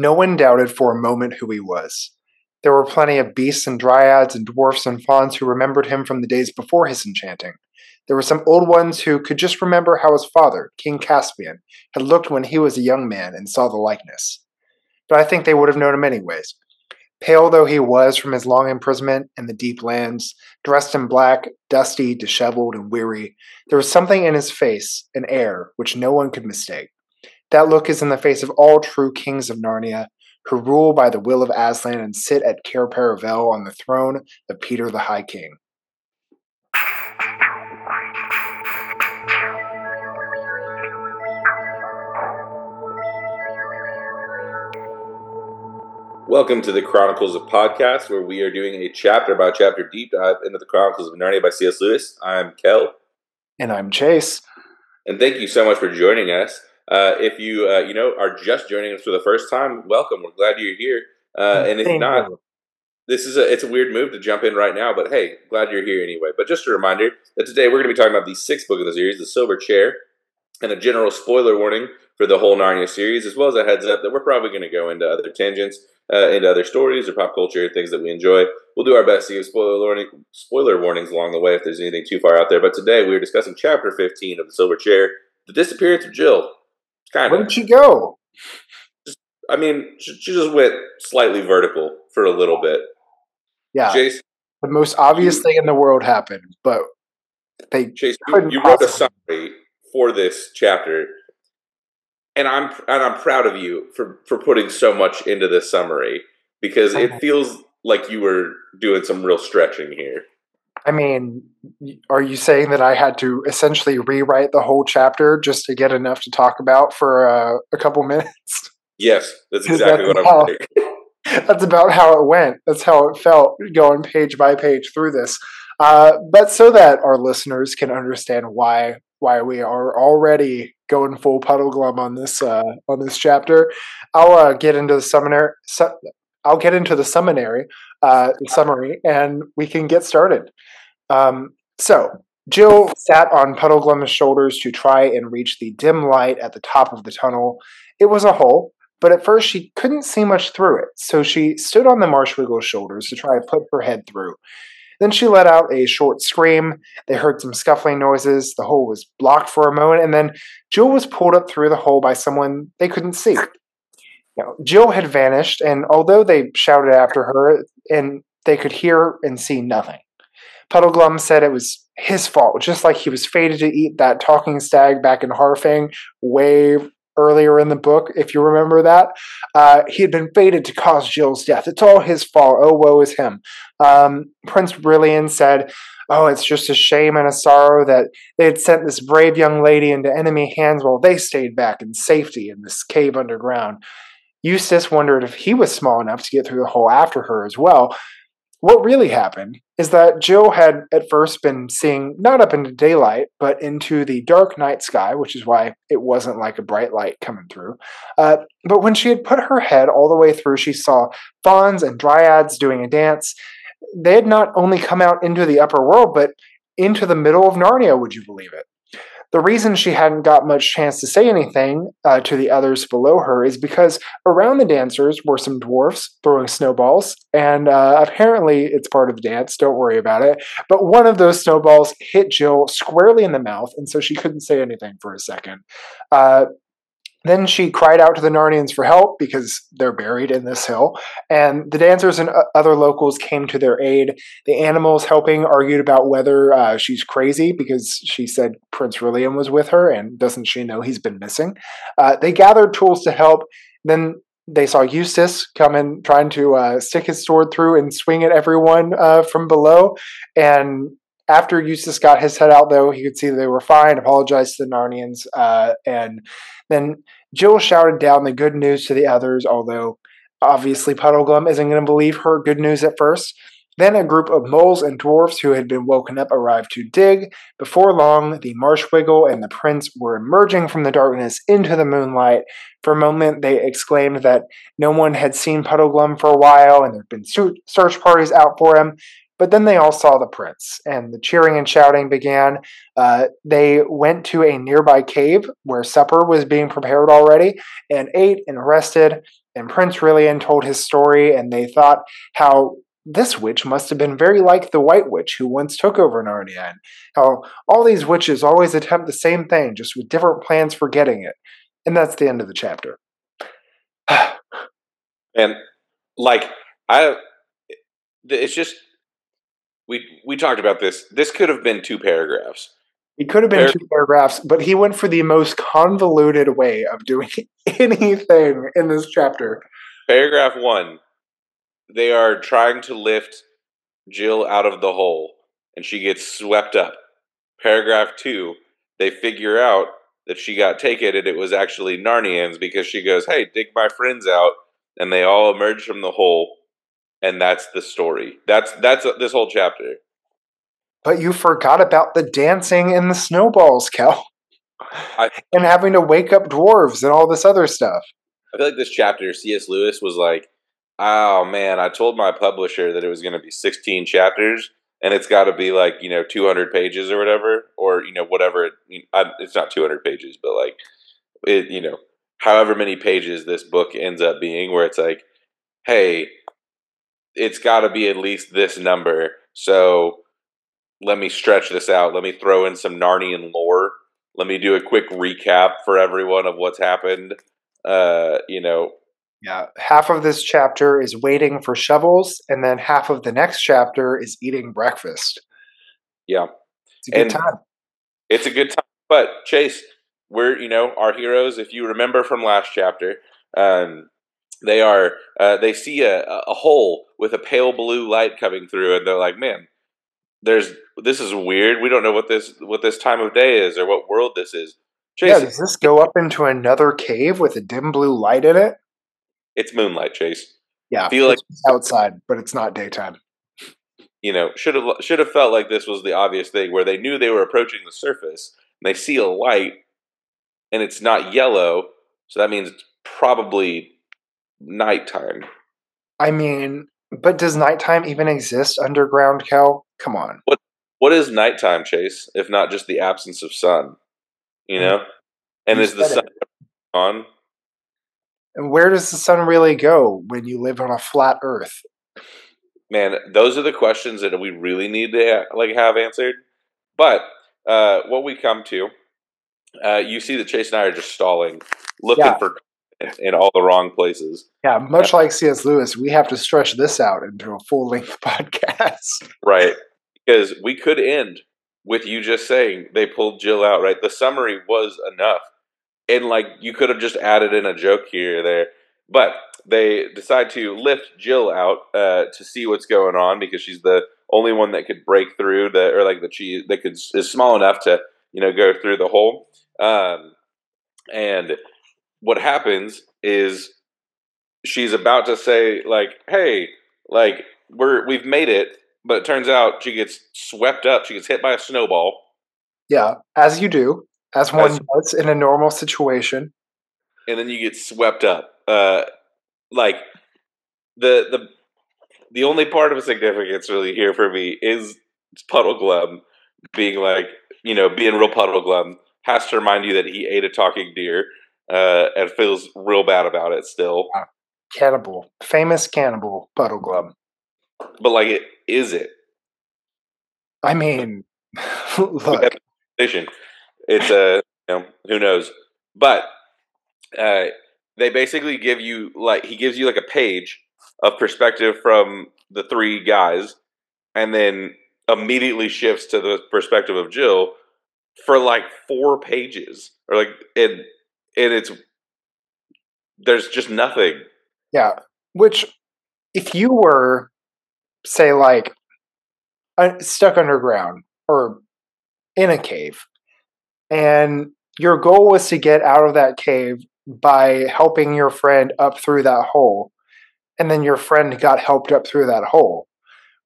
No one doubted for a moment who he was. There were plenty of beasts and dryads and dwarfs and fauns who remembered him from the days before his enchanting. There were some old ones who could just remember how his father, King Caspian, had looked when he was a young man and saw the likeness. But I think they would have known him anyways. Pale though he was from his long imprisonment in the deep lands, dressed in black, dusty, disheveled, and weary, there was something in his face, an air, which no one could mistake. That look is in the face of all true kings of Narnia, who rule by the will of Aslan and sit at Cair Paravel on the throne of Peter the High King. Welcome to the Chronicles of Podcast, where we are doing a chapter by chapter deep dive into the Chronicles of Narnia by C.S. Lewis. I'm Kel. And I'm Chase. And thank you so much for joining us. Uh, if you uh, you know are just joining us for the first time, welcome. We're glad you're here. Uh, and if Thank not, you. this is a it's a weird move to jump in right now, but hey, glad you're here anyway. But just a reminder that today we're going to be talking about the sixth book of the series, The Silver Chair, and a general spoiler warning for the whole Narnia series, as well as a heads up that we're probably going to go into other tangents uh, into other stories or pop culture, things that we enjoy. We'll do our best to give spoiler, warning, spoiler warnings along the way if there's anything too far out there. But today we're discussing chapter 15 of The Silver Chair, The Disappearance of Jill. Kind Where did she go? Just, I mean, she, she, just went slightly vertical for a little bit. Yeah. Chase, the most obvious you, thing in the world happened, but they Chase, you, you wrote a summary for this chapter and I'm and I'm proud of you for for putting so much into this summary because it feels like you were doing some real stretching here. I mean, are you saying that I had to essentially rewrite the whole chapter just to get enough to talk about for uh, a couple minutes? Yes, that's exactly that's what I'm saying. That's about how it went. That's how it felt going page by page through this. Uh, but so that our listeners can understand why why we are already going full Puddleglum on this uh, on this chapter. I'll uh, get into the seminary. Su- I'll get into the seminary uh, summary, and we can get started. Um, so Jill sat on Puddleglum's shoulders to try and reach the dim light at the top of the tunnel. It was a hole, but at first she couldn't see much through it, so she stood on the Marshwiggle's shoulders to try and put her head through. Then she let out a short scream. They heard some scuffling noises. The hole was blocked for a moment, and then Jill was pulled up through the hole by someone they couldn't see. Now, Jill had vanished, and although they shouted after her, and they could hear and see nothing. Puddleglum said it was his fault, just like he was fated to eat that talking stag back in Harfang way earlier in the book, if you remember that. Uh, he had been fated to cause Jill's death. It's all his fault. Oh, woe is him. Um, Prince Rilian said, Oh, it's just a shame and a sorrow that they had sent this brave young lady into enemy hands while they stayed back in safety in this cave underground. Eustace wondered if he was small enough to get through the hole after her as well, what really happened is that Jill had at first been seeing not up into daylight, but into the dark night sky, which is why it wasn't like a bright light coming through. Uh, but when she had put her head all the way through, she saw fauns and dryads doing a dance. They had not only come out into the upper world, but into the middle of Narnia, would you believe it? The reason she hadn't got much chance to say anything uh, to the others below her is because around the dancers were some dwarfs throwing snowballs, and uh, apparently it's part of the dance. Don't worry about it. But one of those snowballs hit Jill squarely in the mouth, and so she couldn't say anything for a second. Uh, then she cried out to the Narnians for help because they're buried in this hill. And the dancers and other locals came to their aid. The animals helping argued about whether uh, she's crazy because she said Prince Rilian was with her and doesn't she know he's been missing. Uh, they gathered tools to help. Then they saw Eustace come in trying to uh, stick his sword through and swing at everyone uh, from below. And after Eustace got his head out, though, he could see they were fine, apologized to the Narnians, uh, and then Jill shouted down the good news to the others, although obviously Puddleglum isn't going to believe her good news at first. Then a group of moles and dwarfs who had been woken up arrived to dig. Before long, the Marshwiggle and the prince were emerging from the darkness into the moonlight. For a moment, they exclaimed that no one had seen Puddleglum for a while and there had been search parties out for him. But then they all saw the prince, and the cheering and shouting began. Uh, they went to a nearby cave where supper was being prepared already and ate and rested. And Prince Rilian told his story, and they thought how this witch must have been very like the White Witch who once took over Narnia, and how all these witches always attempt the same thing, just with different plans for getting it. And that's the end of the chapter. and like I, it's just we we talked about this. This could have been two paragraphs. It could have been Par- two paragraphs, but he went for the most convoluted way of doing anything in this chapter. Paragraph one they are trying to lift Jill out of the hole, and she gets swept up. Paragraph two, they figure out that she got taken and it was actually Narnians because she goes, Hey, dig my friends out. And they all emerge from the hole. And that's the story. That's that's uh, this whole chapter. But you forgot about the dancing and the snowballs, Kel. I, and having to wake up dwarves and all this other stuff. I feel like this chapter, C.S. Lewis was like, oh man, I told my publisher that it was going to be 16 chapters and it's got to be like, you know, 200 pages or whatever, or, you know, whatever. It, it's not 200 pages, but like, it, you know, however many pages this book ends up being, where it's like, hey, it's got to be at least this number. So let me stretch this out. Let me throw in some Narnian lore. Let me do a quick recap for everyone of what's happened. Uh, you know, yeah, half of this chapter is waiting for shovels, and then half of the next chapter is eating breakfast. Yeah, it's a good and time. It's a good time, but Chase, we're you know our heroes. If you remember from last chapter, um, they are uh, they see a, a hole with a pale blue light coming through, and they're like, "Man, there's this is weird. We don't know what this what this time of day is or what world this is." Chase, yeah, does this go up into another cave with a dim blue light in it? It's moonlight, Chase. Yeah, I feel like outside, but it's not daytime. You know, should have should have felt like this was the obvious thing where they knew they were approaching the surface and they see a light and it's not yellow, so that means it's probably nighttime. I mean, but does nighttime even exist underground, Kel? Come on. What what is nighttime, Chase, if not just the absence of sun? You hmm. know? And you is the sun it. on? And where does the sun really go when you live on a flat Earth? Man, those are the questions that we really need to like have answered. But uh, what we come to, uh, you see that Chase and I are just stalling, looking yeah. for in all the wrong places. Yeah, much like C.S. Lewis, we have to stretch this out into a full length podcast. Right. Because we could end with you just saying they pulled Jill out, right? The summary was enough and like you could have just added in a joke here or there, but they decide to lift Jill out uh, to see what's going on because she's the only one that could break through the or like the cheese that could is small enough to you know go through the hole. Um, and what happens is she's about to say like, "Hey, like we're we've made it," but it turns out she gets swept up. She gets hit by a snowball. Yeah, as you do as one as, does in a normal situation. And then you get swept up. Uh, like the the the only part of significance really here for me is Puddleglum being like, you know, being real Puddleglum has to remind you that he ate a talking deer uh, and feels real bad about it still. Cannibal, famous cannibal Puddleglum. But like, it is it? I mean, look. It's a you know who knows, but uh, they basically give you like he gives you like a page of perspective from the three guys, and then immediately shifts to the perspective of Jill for like four pages, or like and and it's there's just nothing. Yeah, which if you were say like uh, stuck underground or in a cave and your goal was to get out of that cave by helping your friend up through that hole. And then your friend got helped up through that hole.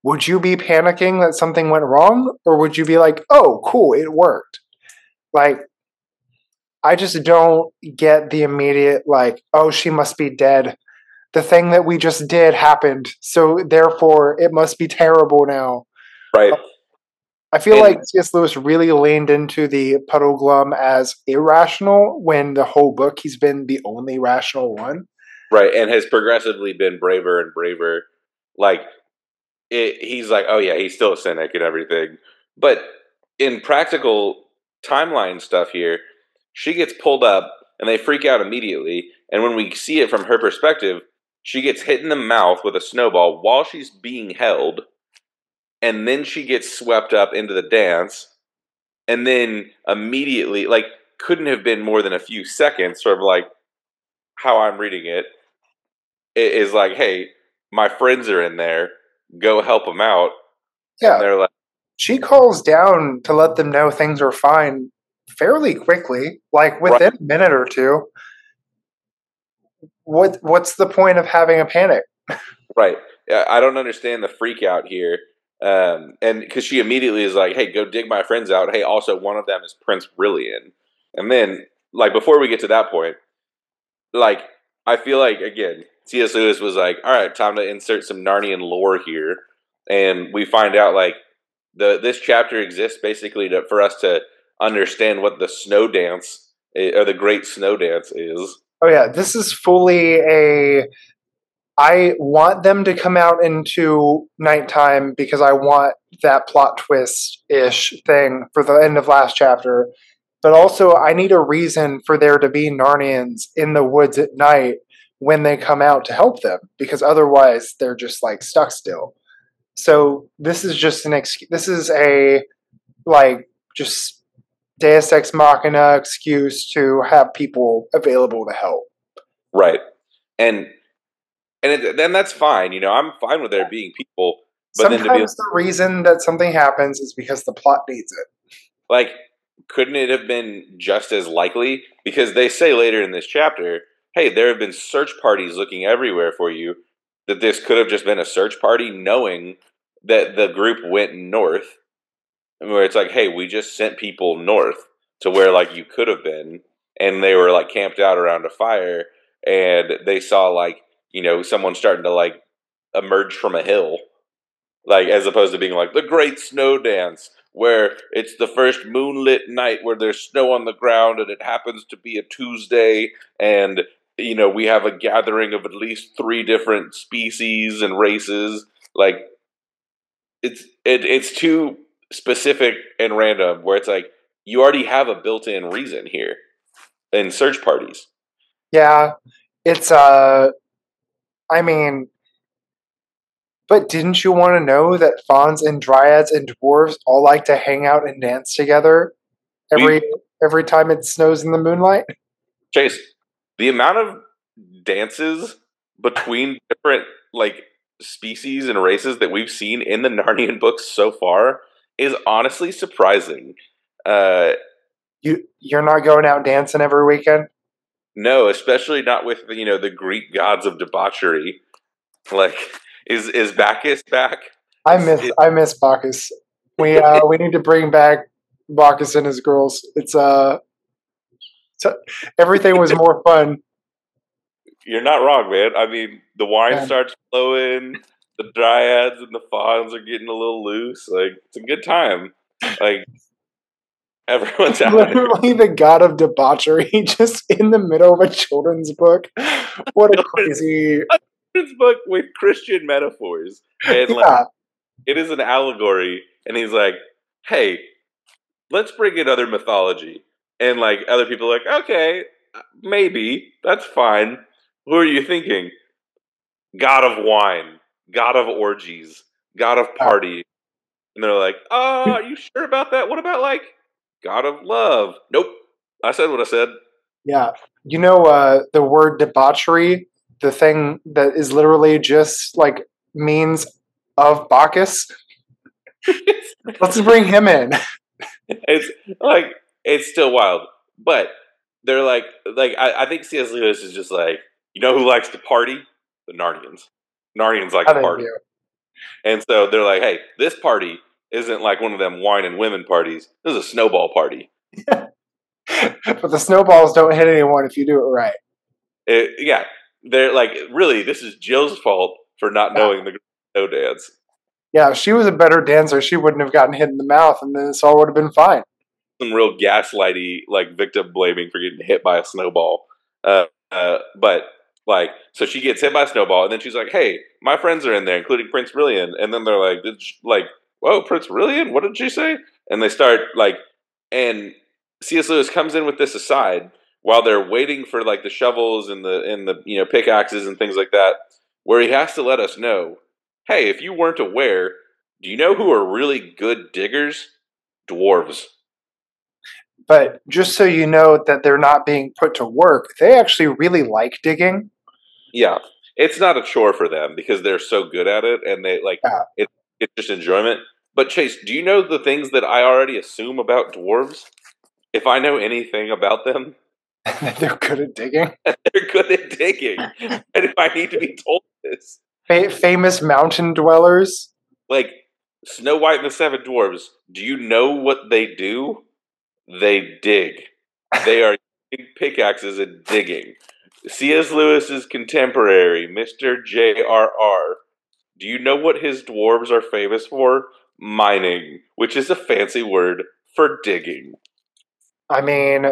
Would you be panicking that something went wrong? Or would you be like, oh, cool, it worked? Like, I just don't get the immediate, like, oh, she must be dead. the thing that we just did happened, so therefore it must be terrible now. Right. I feel and, like C.S. Lewis really leaned into the Puddleglum as irrational when the whole book he's been the only rational one. Right, and has progressively been braver and braver. Like it, he's like, oh yeah, he's still a cynic and everything. But in practical timeline stuff here, she gets pulled up and they freak out immediately. And when we see it from her perspective, she gets hit in the mouth with a snowball while she's being held and then she gets swept up into the dance and then immediately like couldn't have been more than a few seconds sort of like how i'm reading it, it is like hey my friends are in there go help them out yeah and they're like she calls down to let them know things are fine fairly quickly like within right. a minute or two what what's the point of having a panic right i don't understand the freak out here um, and because she immediately is like, "Hey, go dig my friends out." Hey, also one of them is Prince Brilliant. And then, like, before we get to that point, like, I feel like again, C.S. Lewis was like, "All right, time to insert some Narnian lore here," and we find out like the this chapter exists basically to, for us to understand what the snow dance eh, or the Great Snow Dance is. Oh yeah, this is fully a I want them to come out into nighttime because I want that plot twist ish thing for the end of last chapter. But also, I need a reason for there to be Narnians in the woods at night when they come out to help them because otherwise they're just like stuck still. So this is just an excuse. This is a like just Deus Ex Machina excuse to have people available to help. Right. And and it, then that's fine. You know, I'm fine with there being people. But Sometimes then to be, the reason that something happens is because the plot needs it. Like, couldn't it have been just as likely? Because they say later in this chapter, "Hey, there have been search parties looking everywhere for you." That this could have just been a search party, knowing that the group went north, where it's like, "Hey, we just sent people north to where like you could have been," and they were like camped out around a fire, and they saw like you know, someone starting to like emerge from a hill. Like as opposed to being like the great snow dance where it's the first moonlit night where there's snow on the ground and it happens to be a Tuesday and you know we have a gathering of at least three different species and races like it's it, it's too specific and random where it's like you already have a built-in reason here in search parties yeah it's uh I mean, but didn't you want to know that fauns and dryads and dwarves all like to hang out and dance together every we, every time it snows in the moonlight? Chase, the amount of dances between different like species and races that we've seen in the Narnian books so far is honestly surprising. Uh, you you're not going out dancing every weekend? No, especially not with you know the Greek gods of debauchery. Like, is is Bacchus back? I miss I miss Bacchus. We uh we need to bring back Bacchus and his girls. It's uh, it's, everything was more fun. You're not wrong, man. I mean, the wine starts flowing. The dryads and the fauns are getting a little loose. Like, it's a good time. Like, Everyone's out literally the god of debauchery, just in the middle of a children's book. What a crazy a children's book with Christian metaphors, and yeah. like it is an allegory. And he's like, "Hey, let's bring in other mythology." And like other people are like, "Okay, maybe that's fine." Who are you thinking? God of wine, God of orgies, God of party. And they're like, "Oh, are you sure about that? What about like?" God of love. Nope. I said what I said. Yeah. You know, uh, the word debauchery, the thing that is literally just like means of Bacchus. Let's bring him in. it's like, it's still wild. But they're like, like, I, I think C.S. Lewis is just like, you know who likes to party? The Narnians. Narnians like to party. And so they're like, hey, this party isn't like one of them wine and women parties. This is a snowball party. but the snowballs don't hit anyone if you do it right. It, yeah, they're like, really, this is Jill's fault for not knowing the snow dance. Yeah, if she was a better dancer, she wouldn't have gotten hit in the mouth, and then this all would have been fine. Some real gaslighty, like victim blaming for getting hit by a snowball. Uh, uh, but like, so she gets hit by a snowball, and then she's like, "Hey, my friends are in there, including Prince Brilliant." And then they're like, "Like, whoa, Prince Brilliant? What did she say?" And they start like, and C.S. Lewis comes in with this aside while they're waiting for like the shovels and the and the you know pickaxes and things like that, where he has to let us know, "Hey, if you weren't aware, do you know who are really good diggers? Dwarves." But just so you know that they're not being put to work, they actually really like digging. Yeah, it's not a chore for them because they're so good at it, and they like yeah. it, it's just enjoyment. But Chase, do you know the things that I already assume about dwarves? If I know anything about them, they're good at digging. they're good at digging, and if I need to be told this, famous mountain dwellers like Snow White and the Seven Dwarves. Do you know what they do? They dig. They are pickaxes and digging. C.S. Lewis's contemporary, Mr. J.R.R. Do you know what his dwarves are famous for? Mining, which is a fancy word for digging. I mean,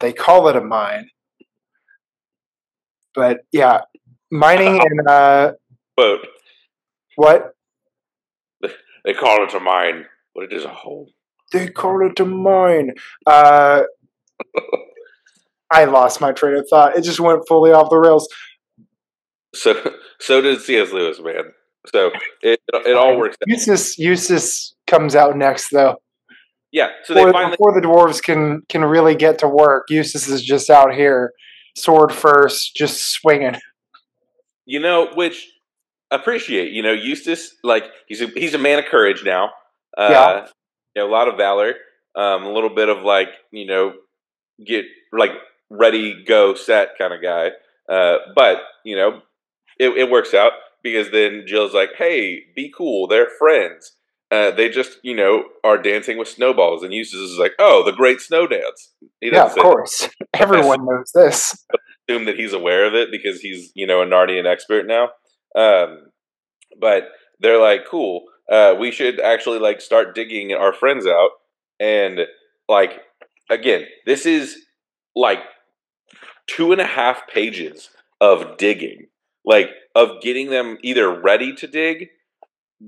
they call it a mine. But yeah, mining and uh quote. What? They call it a mine, but it is a hole. They call it a mine. Uh I lost my train of thought. It just went fully off the rails. So so did C.S. Lewis, man. So it it all works. Out. Eustace Eustace comes out next though. Yeah, so before, finally- before the dwarves can can really get to work, Eustace is just out here, sword first, just swinging. You know, which appreciate. You know, Eustace, like he's a, he's a man of courage now. Uh, yeah, you know, a lot of valor, um, a little bit of like you know, get like ready, go, set kind of guy. Uh, but you know, it, it works out because then Jill's like, "Hey, be cool. They're friends." Uh, they just, you know, are dancing with snowballs. And Eustace is like, oh, the great snow dance. yeah, of course. Everyone knows this. Assume that he's aware of it because he's, you know, a Narnian expert now. Um, but they're like, cool. Uh, we should actually like start digging our friends out. And like, again, this is like two and a half pages of digging, like of getting them either ready to dig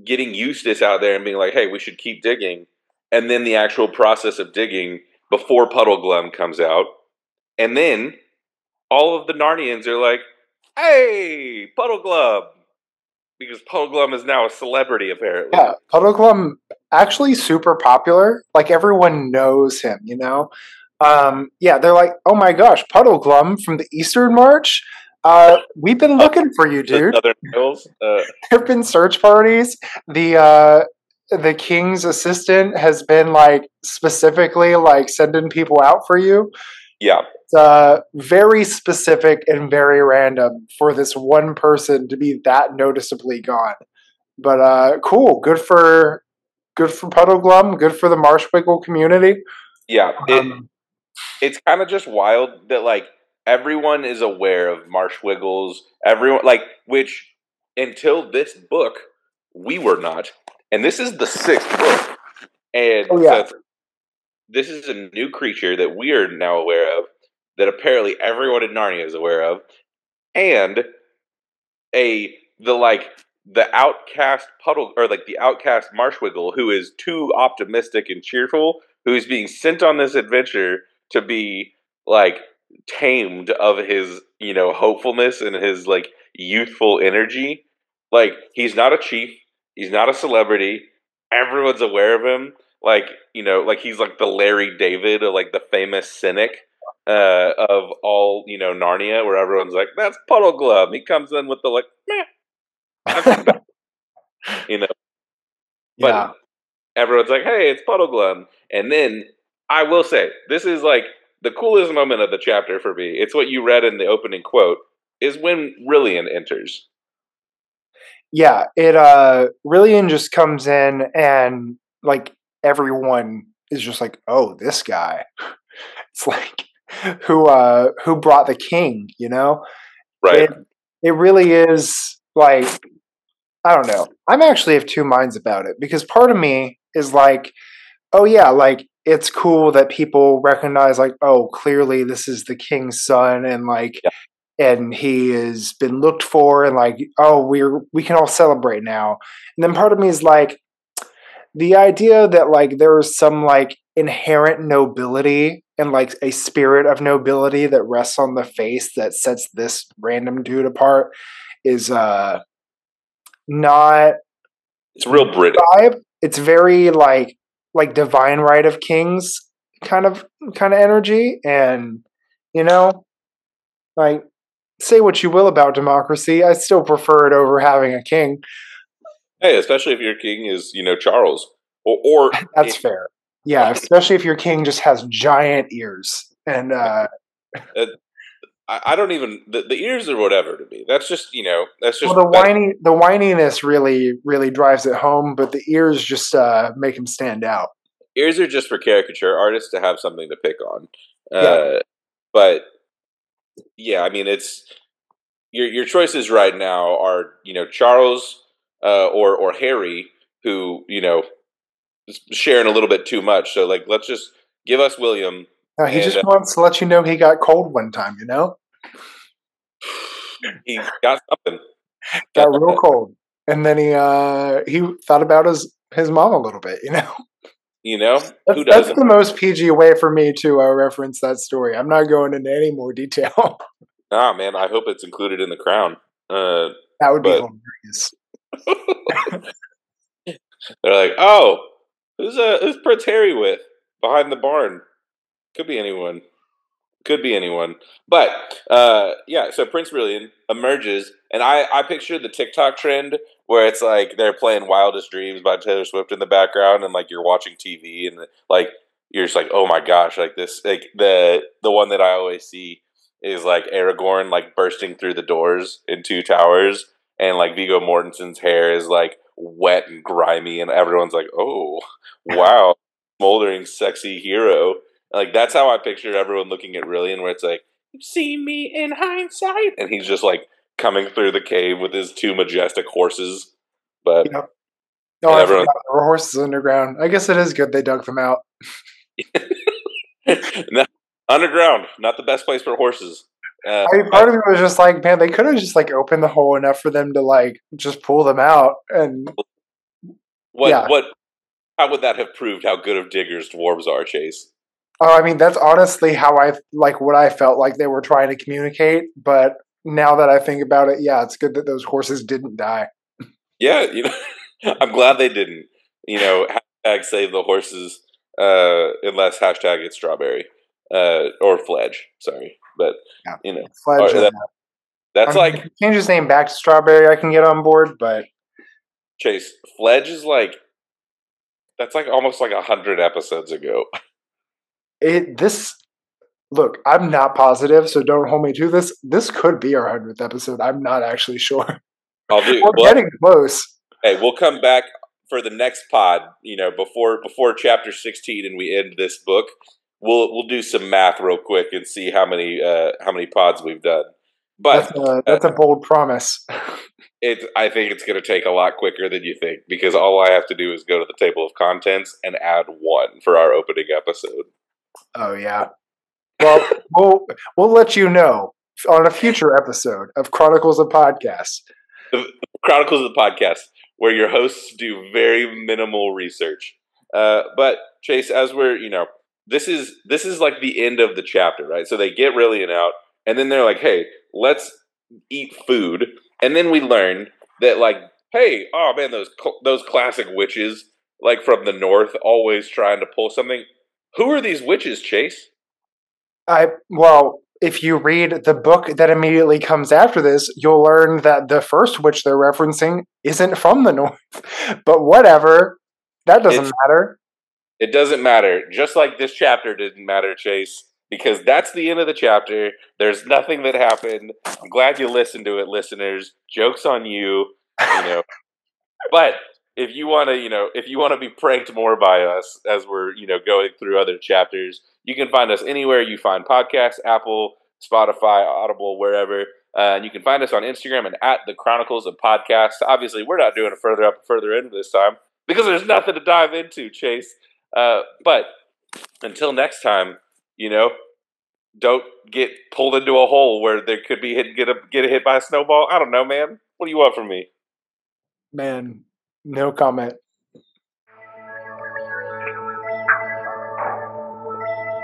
getting Eustace out there and being like, "Hey, we should keep digging," and then the actual process of digging before Puddleglum comes out, and then all of the Narnians are like, "Hey, Puddleglum," because Puddleglum is now a celebrity apparently. Yeah, Puddleglum actually super popular. Like everyone knows him, you know. Um, yeah, they're like, "Oh my gosh, Puddleglum from the Eastern March." Uh, we've been looking for you, dude. Uh, there have been search parties. The uh, the king's assistant has been like specifically like sending people out for you. Yeah. It's uh, very specific and very random for this one person to be that noticeably gone. But uh, cool. Good for good for Puddleglum. Good for the Marshwiggle community. Yeah. It, um, it's kind of just wild that like everyone is aware of Marshwiggles. Everyone like which until this book we were not, and this is the sixth book, and oh, yeah. so this is a new creature that we are now aware of that apparently everyone in Narnia is aware of, and a the like the outcast puddle or like the outcast Marshwiggle who is too optimistic and cheerful, who is being sent on this adventure to be like tamed of his you know hopefulness and his like youthful energy. Like he's not a chief. He's not a celebrity. Everyone's aware of him. Like you know like he's like the larry david or like the famous cynic uh, of all you know narnia where everyone's like that's puddle puddleglum he comes in with the like Meh. you know? But yeah. everyone's like hey it's puddle puddleglum and then i will say this is like the coolest moment of the chapter for me, it's what you read in the opening quote, is when Rilian enters. Yeah, it uh Rilian just comes in and like everyone is just like, "Oh, this guy." It's like who uh who brought the king, you know? Right. It, it really is like I don't know. I'm actually of two minds about it because part of me is like, oh yeah, like it's cool that people recognize like, oh, clearly this is the king's son and like yeah. and he has been looked for and like, oh, we're we can all celebrate now. And then part of me is like the idea that like there's some like inherent nobility and like a spirit of nobility that rests on the face that sets this random dude apart is uh not it's real British. Vibe. It's very like like divine right of kings kind of kind of energy. And you know like say what you will about democracy i still prefer it over having a king. Hey especially if your king is you know charles or, or that's fair. Yeah especially if your king just has giant ears and uh I don't even the, the, ears or whatever to me. That's just you know that's just well, the whiny the whininess really really drives it home, but the ears just uh, make him stand out. Ears are just for caricature artists to have something to pick on. Uh, yeah. But yeah, I mean it's your your choices right now are you know Charles uh, or or Harry who you know sharing a little bit too much. So like let's just give us William no, he and, just uh, wants to let you know he got cold one time, you know? he got something. got real cold. And then he uh he thought about his his mom a little bit, you know? You know? That's, that's the most PG way for me to uh, reference that story. I'm not going into any more detail. Ah, man, I hope it's included in the crown. Uh, that would but... be hilarious. They're like, oh, who's uh who's Prince Harry with behind the barn? Could be anyone. Could be anyone. But uh, yeah, so Prince Brilliant emerges, and I, I picture the TikTok trend where it's like they're playing Wildest Dreams by Taylor Swift in the background, and like you're watching TV, and like you're just like, oh my gosh, like this, like the the one that I always see is like Aragorn like bursting through the doors in Two Towers, and like Viggo Mortensen's hair is like wet and grimy, and everyone's like, oh wow, smoldering sexy hero. Like that's how I pictured everyone looking at Rilian, where it's like, "You see me in hindsight," and he's just like coming through the cave with his two majestic horses. But yeah. oh, I everyone... there were horses underground. I guess it is good they dug them out. no, underground, not the best place for horses. Uh, I mean, part of me was just like, man, they could have just like opened the hole enough for them to like just pull them out and. What yeah. what? How would that have proved how good of diggers dwarves are, Chase? Oh, I mean, that's honestly how I like what I felt like they were trying to communicate. But now that I think about it, yeah, it's good that those horses didn't die. Yeah, you know, I'm glad they didn't. You know, hashtag save the horses, uh, unless hashtag it's strawberry, uh, or Fledge. Sorry, but yeah. you know, Fledge. That, that's I mean, like change his name back to Strawberry. I can get on board, but Chase Fledge is like that's like almost like a hundred episodes ago. it this look, I'm not positive, so don't hold me to this. This could be our hundredth episode. I'm not actually sure. I'll do. We're well, getting close. Hey, we'll come back for the next pod. You know, before before chapter sixteen, and we end this book. We'll we'll do some math real quick and see how many uh, how many pods we've done. But that's a, that's uh, a bold promise. it I think it's going to take a lot quicker than you think because all I have to do is go to the table of contents and add one for our opening episode. Oh yeah. Well, we'll we'll let you know on a future episode of Chronicles of Podcasts. Chronicles of the Podcast, where your hosts do very minimal research. Uh, but Chase, as we're you know, this is this is like the end of the chapter, right? So they get really Rilian out, and then they're like, "Hey, let's eat food," and then we learn that like, "Hey, oh man, those those classic witches." Like from the north, always trying to pull something who are these witches, Chase? I well, if you read the book that immediately comes after this, you'll learn that the first witch they're referencing isn't from the north. but whatever, that doesn't it's, matter. It doesn't matter. Just like this chapter didn't matter, Chase, because that's the end of the chapter. There's nothing that happened. I'm glad you listened to it, listeners. Jokes on you, you know. but if you want to, you know, if you want to be pranked more by us as we're, you know, going through other chapters, you can find us anywhere you find podcasts, Apple, Spotify, Audible, wherever. Uh, and you can find us on Instagram and at the Chronicles of Podcasts. Obviously, we're not doing a further up, further in this time because there's nothing to dive into, Chase. Uh, but until next time, you know, don't get pulled into a hole where there could be hit get a get a hit by a snowball. I don't know, man. What do you want from me? Man, no comment.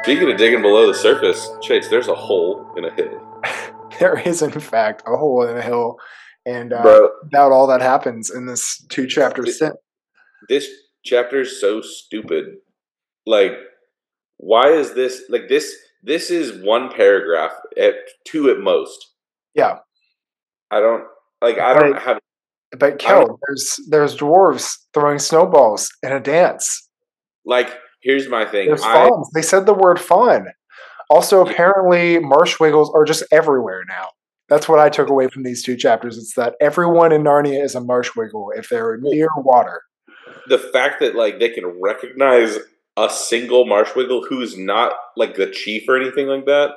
Speaking of digging below the surface, Chase, there's a hole in a hill. there is, in fact, a hole in a hill, and uh, Bro, about all that happens in this two chapter this, stint. This chapter is so stupid. Like, why is this like this? This is one paragraph at two at most. Yeah, I don't like. I don't have. But Kel, there's there's dwarves throwing snowballs in a dance. Like here's my thing. There's I, fawns. They said the word fawn. Also, apparently, marsh wiggles are just everywhere now. That's what I took away from these two chapters. It's that everyone in Narnia is a marsh wiggle if they're near water. The fact that like they can recognize a single marsh wiggle who's not like the chief or anything like that.